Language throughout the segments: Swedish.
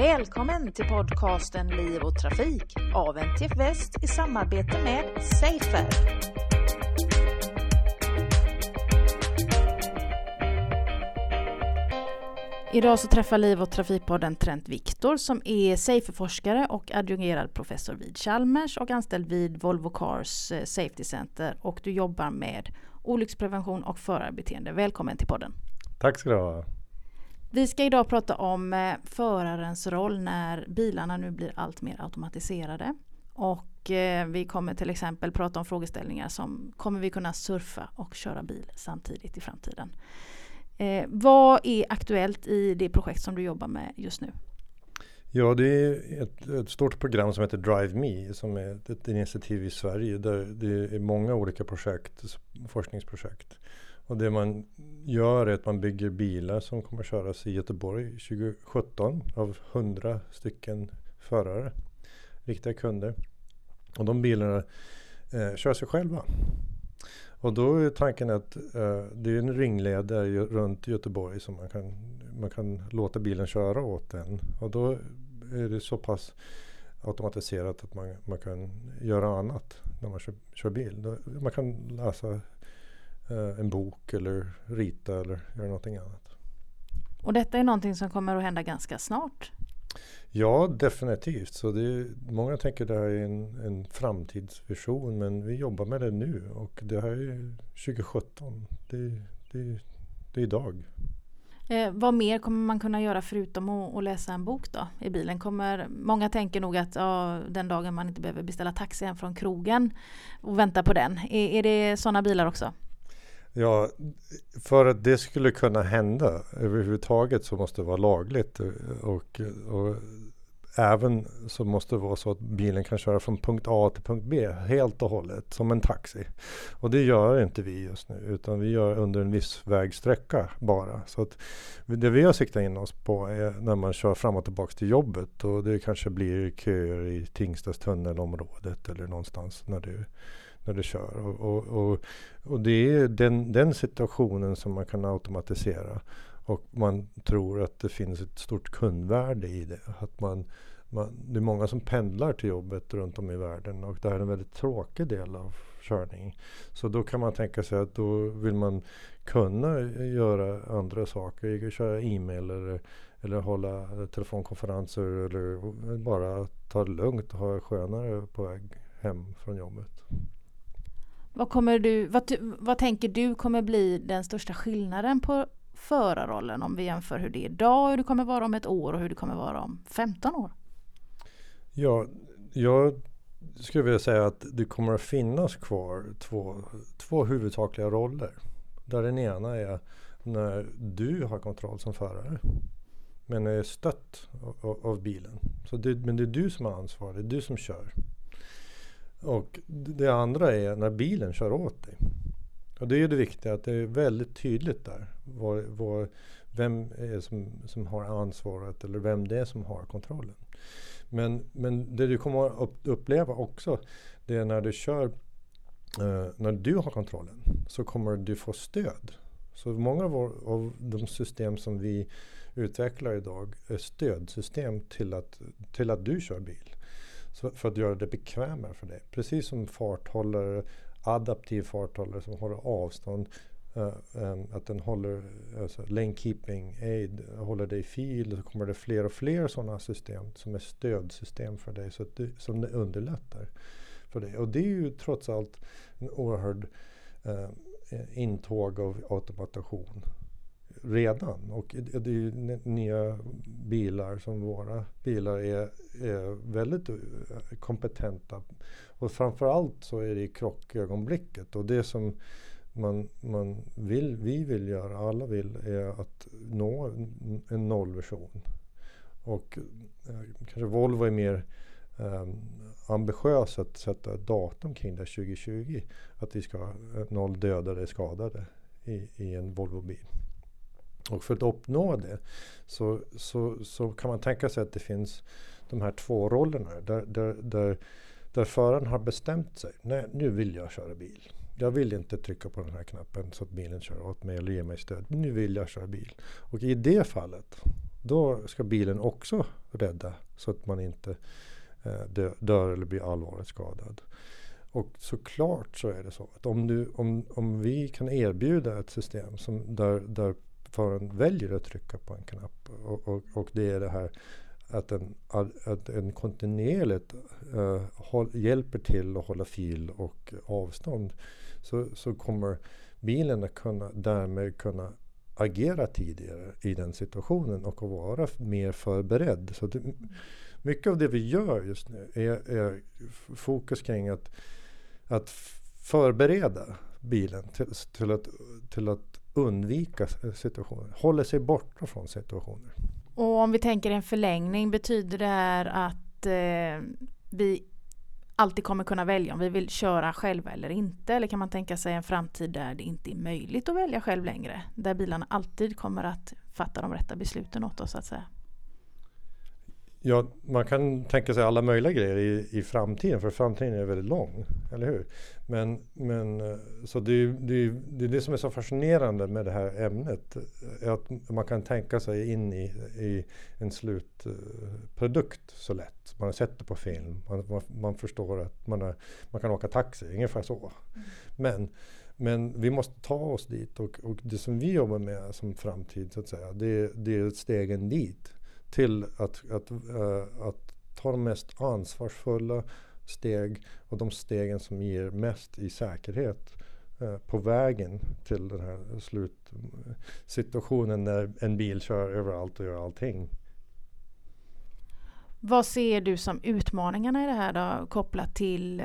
Välkommen till podcasten Liv och Trafik av NTF Väst i samarbete med Safer. Idag så träffar Liv och Trafikpodden Trent Viktor som är Safer-forskare och adjungerad professor vid Chalmers och anställd vid Volvo Cars eh, Safety Center och du jobbar med olycksprevention och förarbeteende. Välkommen till podden. Tack ska du ha. Vi ska idag prata om eh, förarens roll när bilarna nu blir allt mer automatiserade. Och eh, vi kommer till exempel prata om frågeställningar som kommer vi kunna surfa och köra bil samtidigt i framtiden. Eh, vad är aktuellt i det projekt som du jobbar med just nu? Ja, det är ett, ett, stort program som heter Drive Me som är ett, ett initiativ i Sverige där det är många olika projekt, forskningsprojekt. Och det man gör är att man bygger bilar som kommer köras i Göteborg 2017 av 100 stycken förare, riktiga kunder. Och de bilarna eh, kör sig själva. Och då är tanken att eh, det är en ringled där runt Göteborg som man kan, man kan låta bilen köra åt en. Och då är det så pass automatiserat att man, man kan göra annat när man kör, kör bil. Man kan läsa Eh, en bok eller rita eller göra någonting annat. Och detta är någonting som kommer att hända ganska snart? Ja, definitivt. Så det är, många tänker det här är en, en framtidsvision men vi jobbar med det nu och det här är 2017. Det, det, det är idag. Eh, vad mer kommer man kunna göra förutom att, att, läsa en bok då i bilen? Kommer, många tänker nog att ja, den dagen man inte behöver beställa taxi hem från krogen och vänta på den. Är, är det sådana bilar också? Ja, för att det skulle kunna hända överhuvudtaget så måste det vara lagligt. Eh, och, och även så måste det vara så att bilen kan köra från punkt A till punkt B helt och hållet som en taxi. Och det gör inte vi just nu utan vi gör under en viss vägsträcka bara. Så att det vi har siktat in oss på är när man kör fram och tillbaka till jobbet och det kanske blir köer i Tingstads tunnelområdet eller någonstans när du när du kör. Och, och, och, och, det är den, den situationen som man kan automatisera. Och man tror att det finns ett stort kundvärde i det. Att man, man, det är många som pendlar till jobbet runt om i världen och det här är en väldigt tråkig del av körning. Så då kan man tänka sig att då vill man kunna göra andra saker, köra e-mail eller, eller hålla telefonkonferenser eller bara ta det lugnt och ha skönare på väg hem från jobbet. Vad, kommer du, vad, vad tänker du kommer bli den största skillnaden på förarrollen om vi jämför hur det är idag, hur det kommer vara om ett år och hur det kommer vara om 15 år? Ja, jag skulle vilja säga att det kommer att finnas kvar två, två huvudsakliga roller. Där den ena är när du har kontroll som förare men är stött av, av bilen. Så det, men det är du som har ansvar, det är du som kör. Och det andra är när bilen kör åt dig. Och det är det viktiga att det är väldigt tydligt där. Var, var, vem är som, som har ansvaret eller vem det är som har kontrollen. Men, men det du kommer att uppleva också det är när du kör eh, när du har kontrollen så kommer du få stöd. Så många av, av de system som vi utvecklar idag är stödsystem till att, till att du kör bil för att göra det bekvämare för dig. Precis som farthållare, adaptiv farthållare som håller avstånd. Uh, um, att den håller, alltså lane keeping aid, håller dig i fil. Så kommer det fler och fler sådana system som är stödsystem för dig. Så att du, som det underlättar för dig. Och det är ju trots allt en oerhörd uh, intåg av automation redan. Och det är ju nya bilar som våra bilar är, är väldigt eh, kompetenta. Och framförallt så är det i krockögonblicket. Och det som man, man vill, vi vill göra, alla vill, är att nå en nollvision. Och eh, kanske Volvo är mer eh, ambitiös att sätta ett datum kring det 2020. Att vi ska ha noll dödade skadade i, i en Volvo-bil. Och för att uppnå det så, så, så kan man tänka sig att det finns de här två rollerna där, där, där, där föraren har bestämt sig. Nej, nu vill jag köra bil. Jag vill inte trycka på den här knappen så att bilen kör åt mig eller ger mig stöd. Nu vill jag köra bil. Och i det fallet då ska bilen också rädda så att man inte eh, dö, dör eller blir allvarligt skadad. Och såklart så är det så att om, du, om, om vi kan erbjuda ett system som där, där föraren väljer att trycka på en knapp och, och, och det är det här att en, att en kontinuerligt uh, håll, hjälper till att hålla fil och avstånd så, så kommer bilen att kunna, därmed kunna agera tidigare i den situationen och att vara mer förberedd. Så det, mycket av det vi gör just nu är, är fokus kring att, att förbereda bilen till, till, att, till att undvika eh, situationer. håller sig borta från situationer. Och om vi tänker en förlängning, betyder det här att eh, vi alltid kommer kunna välja om vi vill köra själva eller inte? Eller kan man tänka sig en framtid där det inte är möjligt att välja själv längre? Där bilarna alltid kommer att fatta de rätta besluten åt oss så att säga. Ja, man kan tänka sig alla möjliga grejer i, i framtiden, för framtiden är väldigt lång, eller hur? Men, men eh, så det, det, det är det som är så fascinerande med det här ämnet, är att man kan tänka sig in i, i en slutprodukt så lätt. Man har sett det på film, man, man, man förstår att man, är, man kan åka taxi, ungefär så. Mm. Men men vi måste ta oss dit och, och, det som vi jobbar med som framtid så att säga, det, det är stegen dit till att, att, uh, att ta de mest ansvarsfulla steg och de stegen som ger mest i säkerhet uh, på vägen till den här slutsituationen när en bil kör överallt och gör allting. Vad ser du som utmaningarna i det här då, kopplat till,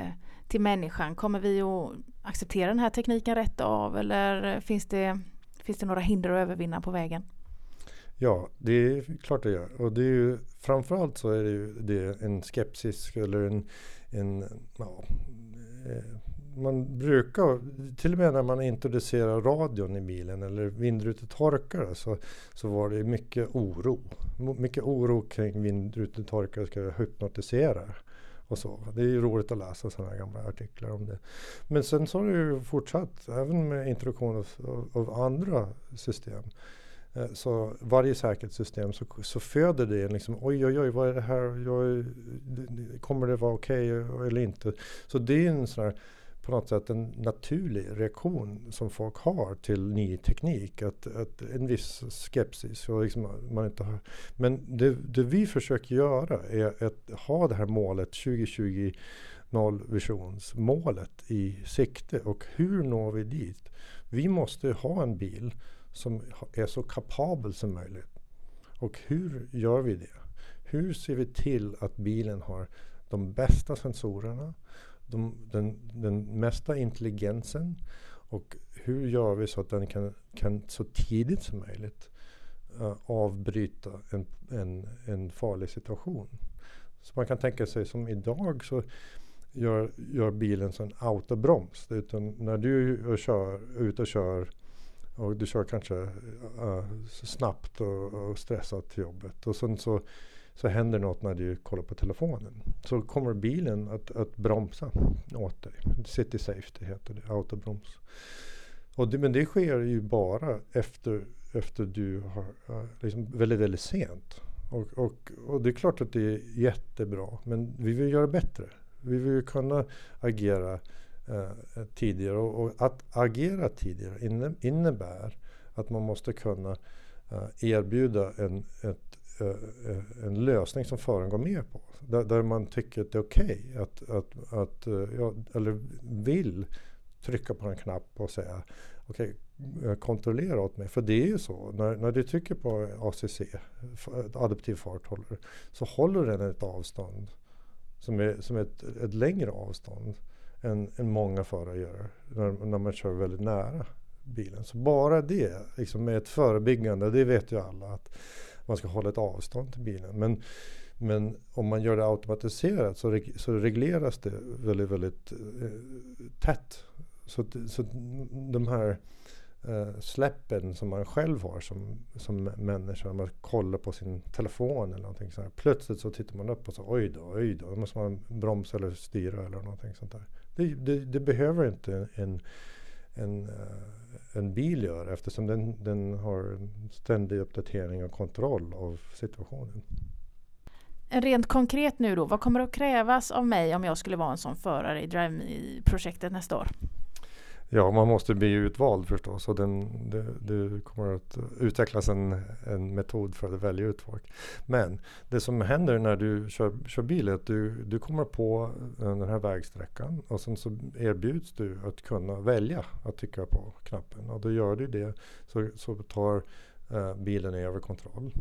till människan? Kommer vi att acceptera den här tekniken rätt av eller finns det, finns det några hinder att övervinna på vägen? Ja, det är klart det gör. Och det är ju, framförallt så är det ju det en skepsis eller en, en ja, eh, man brukar, till och med när man introducerar radion i bilen eller vindrutetorkare så, så var det mycket oro. Mycket oro kring vindrutetorkare ska hypnotisera. Och så. Det är ju roligt att läsa sådana här gamla artiklar om det. Men sen så har det ju fortsatt, även med introduktion av, av andra system. Eh, så varje säkerhetssystem så, så föder det liksom, oj oj oj, vad är det här, jag, kommer det vara okej okay eller inte? Så det är en sån här, på något sätt en naturlig reaktion som folk har till ny teknik. Att, att en viss skepsis. Och liksom man inte har, men det, det vi försöker göra är att ha det här målet 2020 nollvisionsmålet i sikte. Och hur når vi dit? Vi måste ha en bil som är så kapabel som möjligt. Och hur gör vi det? Hur ser vi till att bilen har de bästa sensorerna, de, den, den mesta intelligensen och hur gör vi så att den kan, kan så tidigt som möjligt uh, avbryta en, en, en farlig situation. Så man kan tänka sig som idag så gör, gör bilen en autobroms. Utan när du är ute och kör och du kör kanske uh, snabbt och, och stressat till jobbet. Och sen så, så händer något när du kollar på telefonen. Så kommer bilen att, att bromsa åt dig. City Safety heter det, autobroms. Och det, men det sker ju bara efter, efter du har uh, liksom väldigt, väldigt sent. Och, och, och det är klart att det är jättebra, men vi vill göra bättre. Vi vill kunna agera eh, tidigare. Och, och, att agera tidigare innebär att man måste kunna eh, erbjuda en, ett, eh, eh en lösning som föraren går med på. Där, där man tycker att det är okej okay att, att, att eh, ja, eller vill trycka på en knapp och säga okej, okay, kontrollera åt mig. För det är ju så, när, när du trycker på ACC, adaptiv farthållare, så håller den ett avstånd som är, som är ett, ett längre avstånd än, än många förare gör när, när man kör väldigt nära bilen. Så bara det, liksom med ett förebyggande, det vet ju alla att man ska hålla ett avstånd till bilen. Men, men om man gör det automatiserat så, reg, så regleras det väldigt, väldigt eh, tätt. Så, så de här eh, släppen som man själv har som, som människa, man kollar på sin telefon eller någonting sånt. Plötsligt så tittar man upp och så oj då, oj då, då måste man bromsa eller styra eller någonting sånt där. Det, det, det behöver inte en, en, eh, en bil göra eftersom den, den har en ständig uppdatering och kontroll av situationen. Rent konkret nu då, vad kommer att krävas av mig om jag skulle vara en sån förare i Drive-projektet nästa år? Ja, man måste bli utvald förstås och den, det, det kommer att utvecklas en, en metod för att välja ut folk. Men det som händer när du kör, kör bil är att du, du kommer på den här vägsträckan och sen så erbjuds du att kunna välja att trycka på knappen och då gör du det så, så tar eh, bilen över kontroll.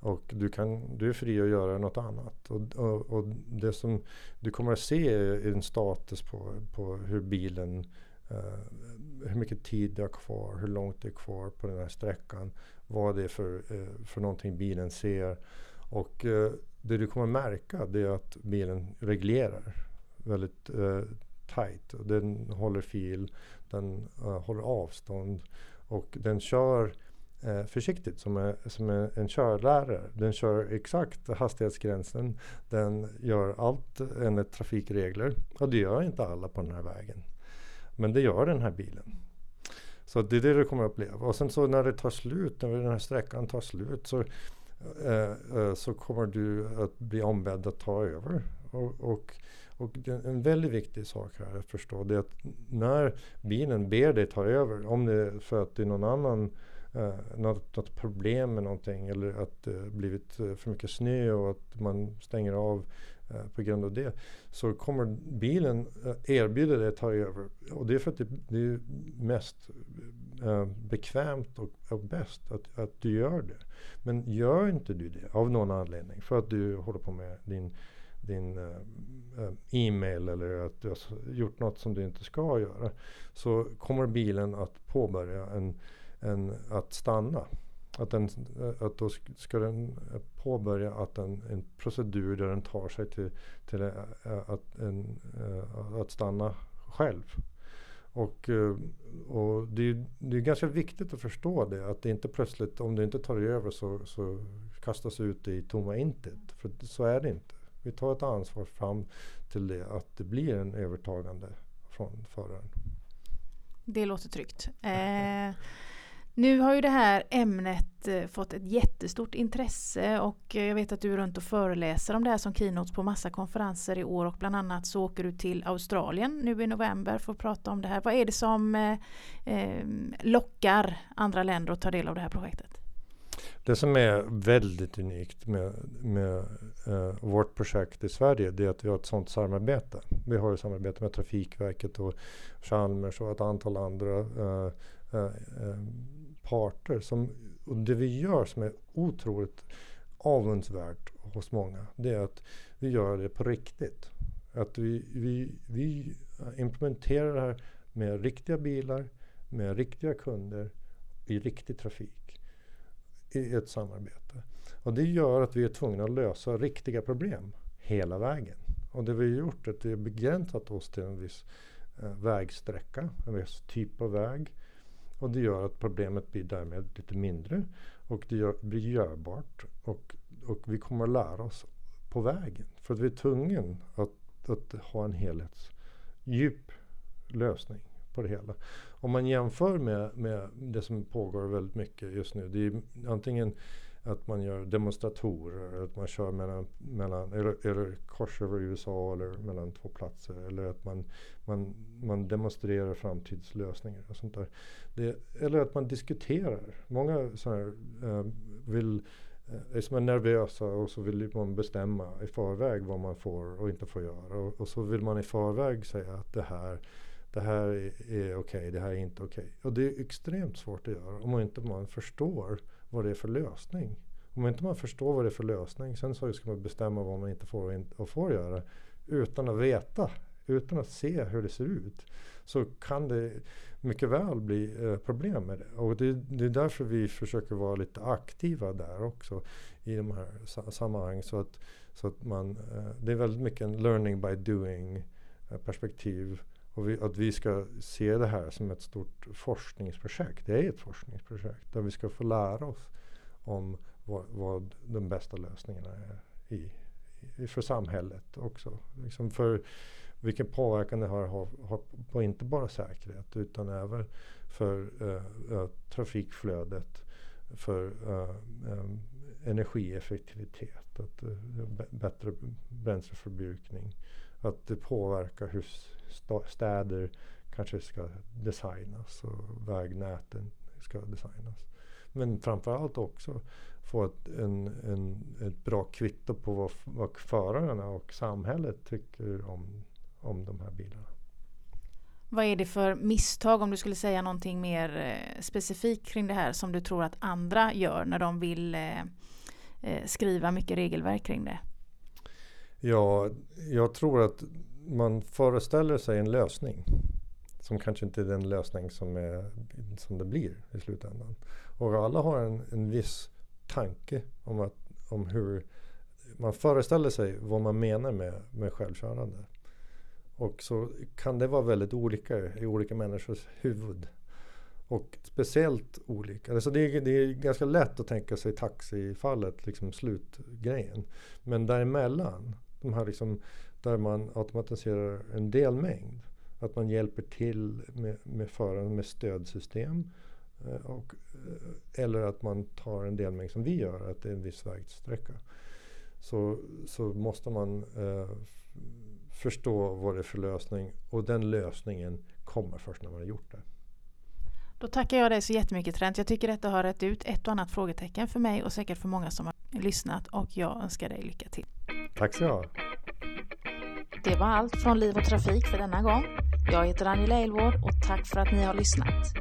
Och du, kan, du är fri att göra något annat. Och, och, och det som du kommer att se är en status på, på hur bilen Eh, hur mycket tid det har kvar, hur långt det är kvar på den här sträckan. Vad det är för, eh, för någonting bilen ser. Och eh, det du kommer märka det är att bilen reglerar väldigt tight. Den håller fil, den håller avstånd och den kör eh, försiktigt som, är, som är en körlärare. Den kör exakt hastighetsgränsen. Den gör allt enligt trafikregler. Och det gör inte alla på den här vägen. Men det gör den här bilen. Så det är det du kommer att uppleva. Och sen så när det tar slut, när den här sträckan tar slut så, eh, eh så kommer du att bli ombedd att ta över. Och, och, och en väldigt viktig sak här att förstå det är att när bilen ber dig ta över, om det är för att det är någon annan eh, något, något, problem med någonting eller att det blivit eh, för mycket snö och att man stänger av Eh, på grund av det. Så kommer bilen eh, erbjuda dig att ta över. Och det är för att det, det är mest eh, bekvämt och, och bäst att, att du gör det. Men gör inte du det av någon anledning för att du håller på med din din uh, e-mail eller att du har gjort något som du inte ska göra. Så kommer bilen att påbörja en en, att stanna. Att, den, eh, att då ska den eh, påbörja att en, en procedur där den tar sig till, till eh, att, en, att stanna själv. Och, och det, är, det är ganska viktigt att förstå det. Att det inte plötsligt, om du inte tar dig över så, så kastas ut i tomma intet. För så är det inte. Vi tar ett ansvar fram till det att det blir en övertagande från föraren. Det låter tryggt. Eh, nu har ju det här ämnet eh, fått ett jättestort intresse och eh, jag vet att du är runt och föreläser om det här som keynotes på massa konferenser i år och bland annat så åker du till Australien nu i november för att prata om det här. Vad är det som eh, lockar andra länder att ta del av det här projektet? Det som är väldigt unikt med, med uh, vårt projekt i Sverige det är att vi har ett sådant samarbete. Vi har ju samarbete med Trafikverket och Chalmers och ett antal andra uh, parter. Som, och det vi gör som är otroligt avundsvärt hos många, det är att vi gör det på riktigt. Att vi, vi, vi implementerar det här med riktiga bilar, med riktiga kunder, i riktig trafik. I ett samarbete. Och det gör att vi är tvungna att lösa riktiga problem hela vägen. Och det vi har gjort är att vi har begränsat oss till en viss eh, vägsträcka, en viss typ av väg. Och det gör att problemet blir därmed lite mindre och det gör, blir görbart. Och, och vi kommer att lära oss på vägen. För att vi är tvungna att, att ha en helhetsdjup lösning på det hela. Om man jämför med, med det som pågår väldigt mycket just nu. Det är antingen att man gör demonstratorer, att man kör mellan, mellan eller, eller kors över USA eller mellan två platser. Eller att man, man, man demonstrerar framtidslösningar och sånt där. Det, eller att man diskuterar. Många sådana äh, eh, vill eh, är som är nervösa och så vill man bestämma i förväg vad man får och inte får göra. Och, och så vill man i förväg säga att det här, det här är, är okej, okay, det här är inte okej. Okay. Och det är extremt svårt att göra om man inte man förstår vad det är för lösning. Om inte man förstår vad det är för lösning, sen så ska man bestämma vad man inte får och, får göra utan att veta, utan att se hur det ser ut. Så kan det mycket väl bli eh, problem med det. Och det, det, är därför vi försöker vara lite aktiva där också i de här sammanhangen. Så att, så att man, eh, det är väldigt mycket en learning by doing eh, perspektiv. Och vi, att vi ska se det här som ett stort forskningsprojekt. Det är ett forskningsprojekt där vi ska få lära oss om vad, vad de bästa lösningarna är i, i, för samhället också. Liksom för vilken påverkan det har, har, har på inte bara säkerhet utan även för eh, eh trafikflödet, för eh, eh, energieffektivitet, att, eh, bättre bränsleförbrukning. Att det påverkar hur städer kanske ska designas och vägnäten ska designas. Men framförallt också få ett, en, en, ett bra kvitto på vad, vad förarna och samhället tycker om, om de här bilarna. Vad är det för misstag om du skulle säga någonting mer eh, specifikt kring det här som du tror att andra gör när de vill eh, eh, skriva mycket regelverk kring det? Ja, jag tror att man föreställer sig en lösning som kanske inte är den lösning som, är, som det blir i slutändan. Och alla har en, en viss tanke om, att, om hur man föreställer sig vad man menar med, med självkörande. Och så kan det vara väldigt olika i olika människors huvud. Och speciellt olika. Alltså det, är, det är ganska lätt att tänka sig taxifallet, liksom slutgrejen. Men däremellan, de här liksom, där man automatiserar en delmängd. Att man hjälper till med, med föraren med stödsystem. Eh, och, eh, eller att man tar en delmängd som vi gör, att det är en viss vägsträcka. Så, så måste man eh, förstå vad det är för lösning och den lösningen kommer först när man har gjort det. Då tackar jag dig så jättemycket Trent. Jag tycker detta har rätt ut ett och annat frågetecken för mig och säkert för många som har lyssnat och jag önskar dig lycka till. Tack så mycket. Det var allt från Liv och Trafik för denna gång. Jag heter Angela Elvård och tack för att ni har lyssnat.